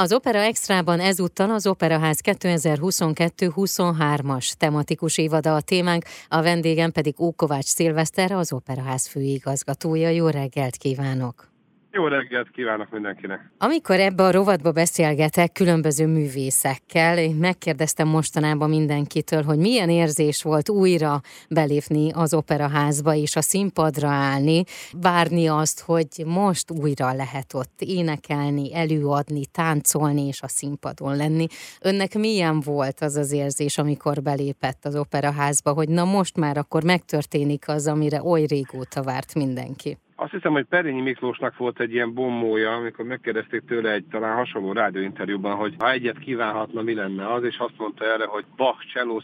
Az Opera Extrában ezúttal az Operaház 2022-23-as tematikus évada a témánk, a vendégem pedig Ókovács Szilveszter, az Operaház főigazgatója. Jó reggelt kívánok! Jó reggelt kívánok mindenkinek! Amikor ebbe a rovatba beszélgetek különböző művészekkel, én megkérdeztem mostanában mindenkitől, hogy milyen érzés volt újra belépni az operaházba és a színpadra állni, várni azt, hogy most újra lehet ott énekelni, előadni, táncolni és a színpadon lenni. Önnek milyen volt az az érzés, amikor belépett az operaházba, hogy na most már akkor megtörténik az, amire oly régóta várt mindenki? Azt hiszem, hogy Perényi Miklósnak volt egy ilyen bombója, amikor megkérdezték tőle egy talán hasonló rádióinterjúban, hogy ha egyet kívánhatna, mi lenne az, és azt mondta erre, hogy Bach cselló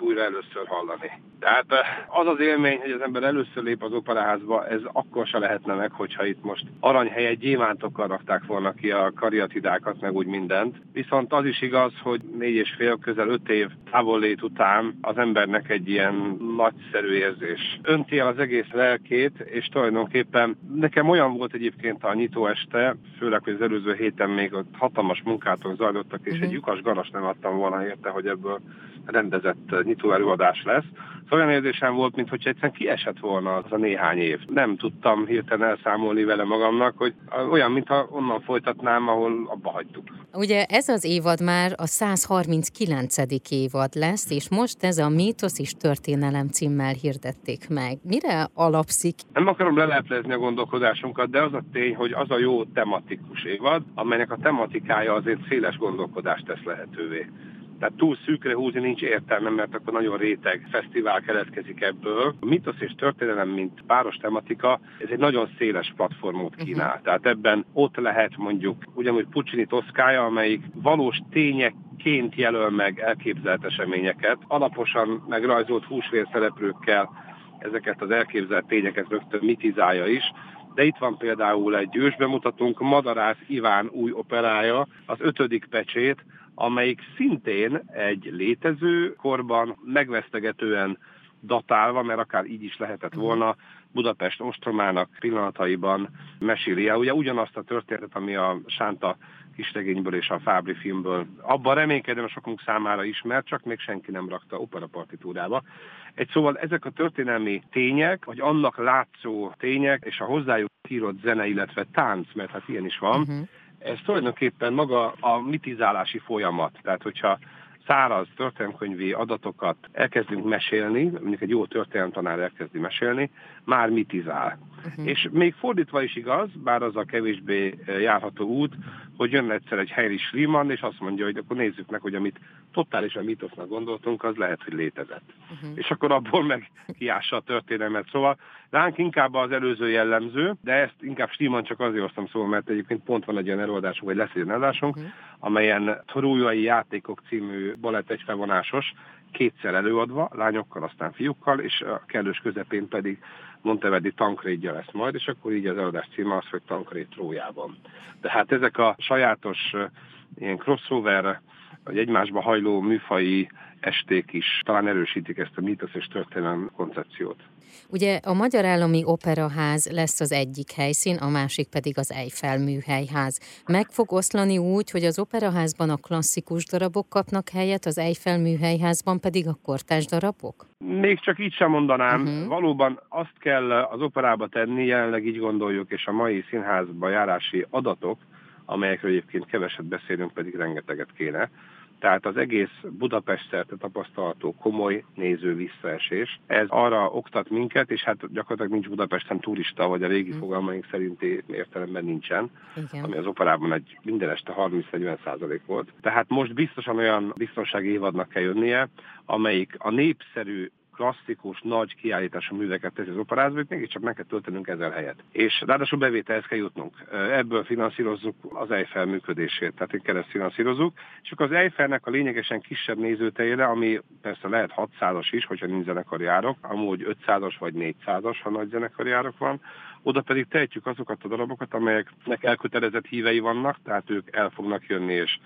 újra először hallani. Tehát eh, az az élmény, hogy az ember először lép az operaházba, ez akkor se lehetne meg, hogyha itt most aranyhelyet gyémántokkal rakták volna ki a kariatidákat, meg úgy mindent. Viszont az is igaz, hogy négy és fél, közel öt év távollét után az embernek egy ilyen nagyszerű érzés. Önti el az egész lelkét, és tulajdonképpen éppen nekem olyan volt egyébként a nyitó este, főleg, hogy az előző héten még ott hatalmas munkátok zajlottak, és uh-huh. egy lyukas garas nem adtam volna érte, hogy ebből rendezett nyitó előadás lesz. Szóval olyan érzésem volt, mintha egyszerűen kiesett volna az a néhány év. Nem tudtam hirtelen elszámolni vele magamnak, hogy olyan, mintha onnan folytatnám, ahol abba hagytuk. Ugye ez az évad már a 139. évad lesz, és most ez a Mítosz és Történelem címmel hirdették meg. Mire alapszik? Nem akarom leleplezni a gondolkodásunkat, de az a tény, hogy az a jó tematikus évad, amelynek a tematikája azért széles gondolkodást tesz lehetővé. Tehát túl szűkre húzni nincs értelme, mert akkor nagyon réteg fesztivál keletkezik ebből. A mitosz és történelem, mint páros tematika, ez egy nagyon széles platformot mhm. kínál. Uh-huh. Tehát ebben ott lehet mondjuk ugyanúgy Puccini Toszkája, amelyik valós tények ként jelöl meg elképzelt eseményeket, alaposan megrajzolt húsvér szereplőkkel ezeket az elképzelt tényeket rögtön mitizálja is, de itt van például egy ősbemutatónk, Madarász Iván új operája, az ötödik pecsét, amelyik szintén egy létező korban megvesztegetően datálva, mert akár így is lehetett mhm. volna, Budapest ostromának pillanataiban meséli el. Ugye ugyanazt a történetet, ami a Sánta kisregényből és a Fábri filmből. Abban reménykedem, sokunk számára ismert, csak még senki nem rakta operapartitúrába. Egy szóval ezek a történelmi tények, vagy annak látszó tények, és a hozzájuk írott zene, illetve tánc, mert hát ilyen is van, uh-huh ez tulajdonképpen maga a mitizálási folyamat. Tehát, hogyha száraz történelmkönyvi adatokat elkezdünk mesélni, mondjuk egy jó történelemtanár elkezdi mesélni, már mitizál. Uh-huh. És még fordítva is igaz, bár az a kevésbé járható út, hogy jön egyszer egy Heinrich Schliemann, és azt mondja, hogy akkor nézzük meg, hogy amit totálisan mitosznak gondoltunk, az lehet, hogy létezett. Uh-huh. És akkor abból meg kiássa a történelmet. Szóval ránk inkább az előző jellemző, de ezt inkább Schliemann csak azért hoztam szóval, mert egyébként pont van egy olyan előadásunk, vagy lesz egy előadásunk, uh-huh. amelyen Trójai játékok című balett egyfelvonásos, kétszer előadva, lányokkal, aztán fiúkkal, és a kellős közepén pedig Monteverdi tankrédja lesz majd, és akkor így az előadás címe az, hogy tankréd Trójában. Tehát ezek a sajátos ilyen crossover, vagy egymásba hajló műfai esték is talán erősítik ezt a mítosz és történelem koncepciót. Ugye a Magyar Állami Operaház lesz az egyik helyszín, a másik pedig az Eiffel műhelyház. Meg fog oszlani úgy, hogy az operaházban a klasszikus darabok kapnak helyet, az Eiffel műhelyházban pedig a kortás darabok? Még csak így sem mondanám. Uh-huh. Valóban azt kell az operába tenni, jelenleg így gondoljuk, és a mai színházba járási adatok, amelyekről egyébként keveset beszélünk, pedig rengeteget kéne, tehát az egész Budapest szerte tapasztalható komoly néző visszaesés. Ez arra oktat minket, és hát gyakorlatilag nincs Budapesten turista, vagy a régi mm. fogalmaink szerinti értelemben nincsen, Igen. ami az operában egy minden este 30-40 százalék volt. Tehát most biztosan olyan biztonsági évadnak kell jönnie, amelyik a népszerű klasszikus, nagy kiállítású műveket teszi az operázba, hogy mégiscsak meg kell töltenünk ezer helyet. És ráadásul bevételhez kell jutnunk. Ebből finanszírozzuk az Eiffel működését, tehát kereszt finanszírozzuk, és akkor az Eiffelnek a lényegesen kisebb nézőtejére, ami persze lehet 600-as is, hogyha nincs zenekari árok, amúgy 500-as vagy 400-as, ha nagy zenekari árok van, oda pedig tehetjük azokat a darabokat, amelyeknek elkötelezett hívei vannak, tehát ők el fognak jönni és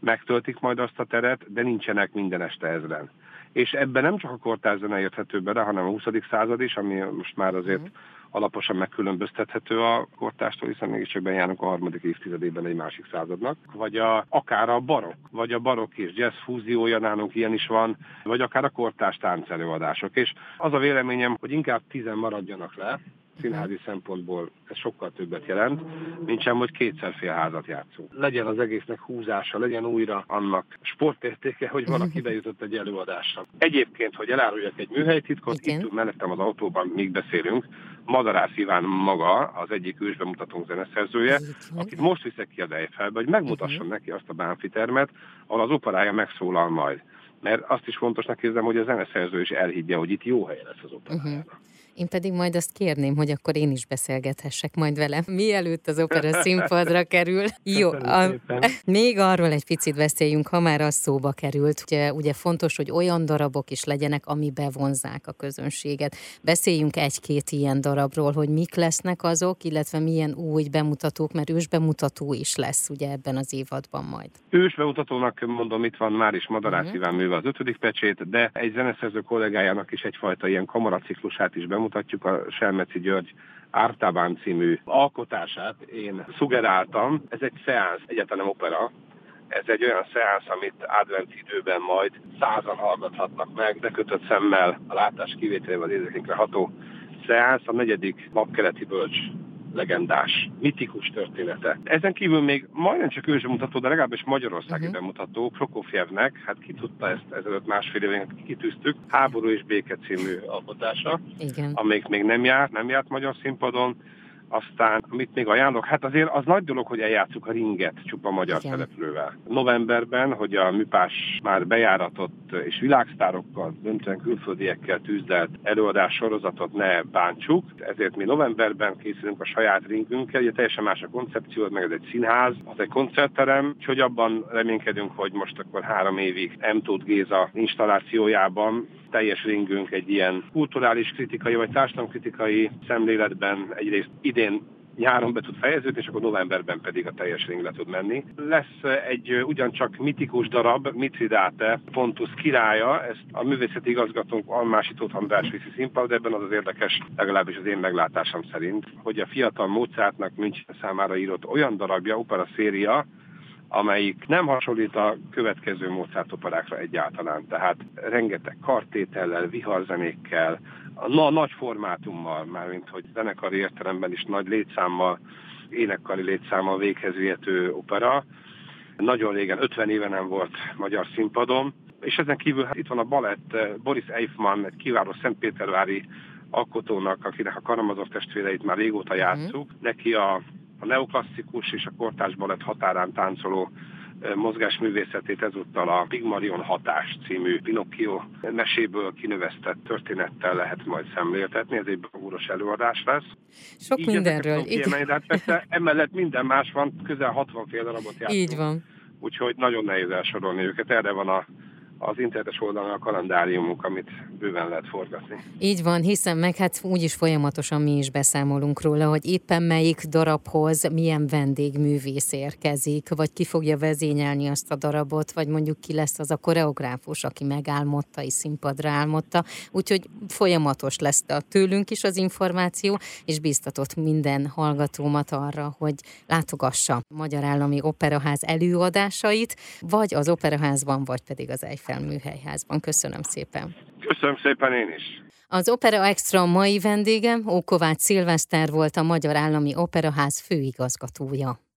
megtöltik majd azt a teret, de nincsenek minden este ezren és ebben nem csak a kortárs zene érthető bele, hanem a 20. század is, ami most már azért uh-huh. alaposan megkülönböztethető a kortástól, hiszen mégiscsak bejárunk a harmadik évtizedében egy másik századnak, vagy a, akár a barok, vagy a barok és jazz fúziója nálunk ilyen is van, vagy akár a kortárs táncelőadások. És az a véleményem, hogy inkább tizen maradjanak le, színházi szempontból ez sokkal többet jelent, mint sem, hogy kétszer fél házat játszunk. Legyen az egésznek húzása, legyen újra annak sportértéke, hogy valaki bejutott egy előadásra. Egyébként, hogy eláruljak egy műhelytitkot, Igen. itt mellettem az autóban még beszélünk, Madarász Iván maga, az egyik ősbemutatónk zeneszerzője, akit most viszek ki a Dejfelbe, hogy megmutassam neki azt a bánfitermet, ahol az operája megszólal majd mert azt is fontosnak érzem, hogy a zeneszerző is elhiggye, hogy itt jó hely lesz az operájára. Uh-huh. Én pedig majd azt kérném, hogy akkor én is beszélgethessek majd vele, mielőtt az opera színpadra kerül. Jó, a, még arról egy picit beszéljünk, ha már az szóba került. Ugye, ugye fontos, hogy olyan darabok is legyenek, ami bevonzák a közönséget. Beszéljünk egy-két ilyen darabról, hogy mik lesznek azok, illetve milyen új bemutatók, mert ősbemutató is lesz ugye ebben az évadban majd. Ősbemutatónak mondom, itt van már is Madarász uh-huh. Iván műve az ötödik pecsét, de egy zeneszerző kollégájának is egyfajta ilyen kamaraciklusát is bemutatjuk, a Selmeci György Ártábán című alkotását én szugeráltam. Ez egy szeánsz, egyáltalán opera, ez egy olyan szeánsz, amit advent időben majd százan hallgathatnak meg, de kötött szemmel a látás kivételével érzékünkre ható szeánsz, a negyedik napkeleti bölcs legendás, mitikus története. Ezen kívül még majdnem csak őzse mutató, de legalábbis magyarországi uh-huh. bemutató, Prokofjevnek, hát ki tudta ezt ezelőtt másfél évén kitűztük, Háború és béke című alkotása, Igen. amelyik még nem járt, nem járt magyar színpadon, aztán, amit még ajánlok, hát azért az nagy dolog, hogy eljátszuk a ringet csupa magyar Igen. szereplővel. Novemberben, hogy a műpás már bejáratott és világsztárokkal, döntően külföldiekkel tűzdelt előadás sorozatot ne bántsuk, ezért mi novemberben készülünk a saját ringünkkel, ugye teljesen más a koncepció, meg ez egy színház, az egy koncertterem, úgyhogy abban reménykedünk, hogy most akkor három évig M. Tóth Géza installációjában teljes ringünk egy ilyen kulturális kritikai vagy társadalomkritikai szemléletben egyrészt idén nyáron be tud fejeződni, és akkor novemberben pedig a teljes ring tud menni. Lesz egy ugyancsak mitikus darab, Mitridáte, Pontus királya, ezt a művészeti igazgatónk Almási Tóth András viszi színpad, ebben az az érdekes, legalábbis az én meglátásom szerint, hogy a fiatal Mozartnak München számára írott olyan darabja, opera széria, amelyik nem hasonlít a következő Mozart operákra egyáltalán. Tehát rengeteg kartétellel, viharzenékkel, a nagy formátummal, mármint hogy zenekari értelemben is nagy létszámmal, énekkari létszámmal véghez vihető opera. Nagyon régen, 50 éve nem volt magyar színpadon, és ezen kívül hát itt van a balett, Boris Eifman, egy kiváló Szentpétervári alkotónak, akinek a Karamazov testvéreit már régóta mhm. játszuk. Neki a a neoklasszikus és a kortárs balett határán táncoló mozgásművészetét ezúttal a Pigmalion hatás című Pinocchio meséből kinövesztett történettel lehet majd szemléltetni, ez egy bravúros előadás lesz. Sok Így mindenről. Kiemelni, de hát persze emellett minden más van, közel 60 fél darabot játszunk. Így van. Úgyhogy nagyon nehéz elsorolni őket, erre van a az internetes oldalon a kalendáriumunk, amit bőven lehet forgatni. Így van, hiszen meg hát úgyis folyamatosan mi is beszámolunk róla, hogy éppen melyik darabhoz milyen vendégművész érkezik, vagy ki fogja vezényelni azt a darabot, vagy mondjuk ki lesz az a koreográfus, aki megálmodta és színpadra álmodta. Úgyhogy folyamatos lesz a tőlünk is az információ, és biztatott minden hallgatómat arra, hogy látogassa Magyar Állami Operaház előadásait, vagy az Operaházban, vagy pedig az Eiffel Eiffel műhelyházban. Köszönöm szépen. Köszönöm szépen én is. Az Opera Extra mai vendége Ókovács Szilveszter volt a Magyar Állami Operaház főigazgatója.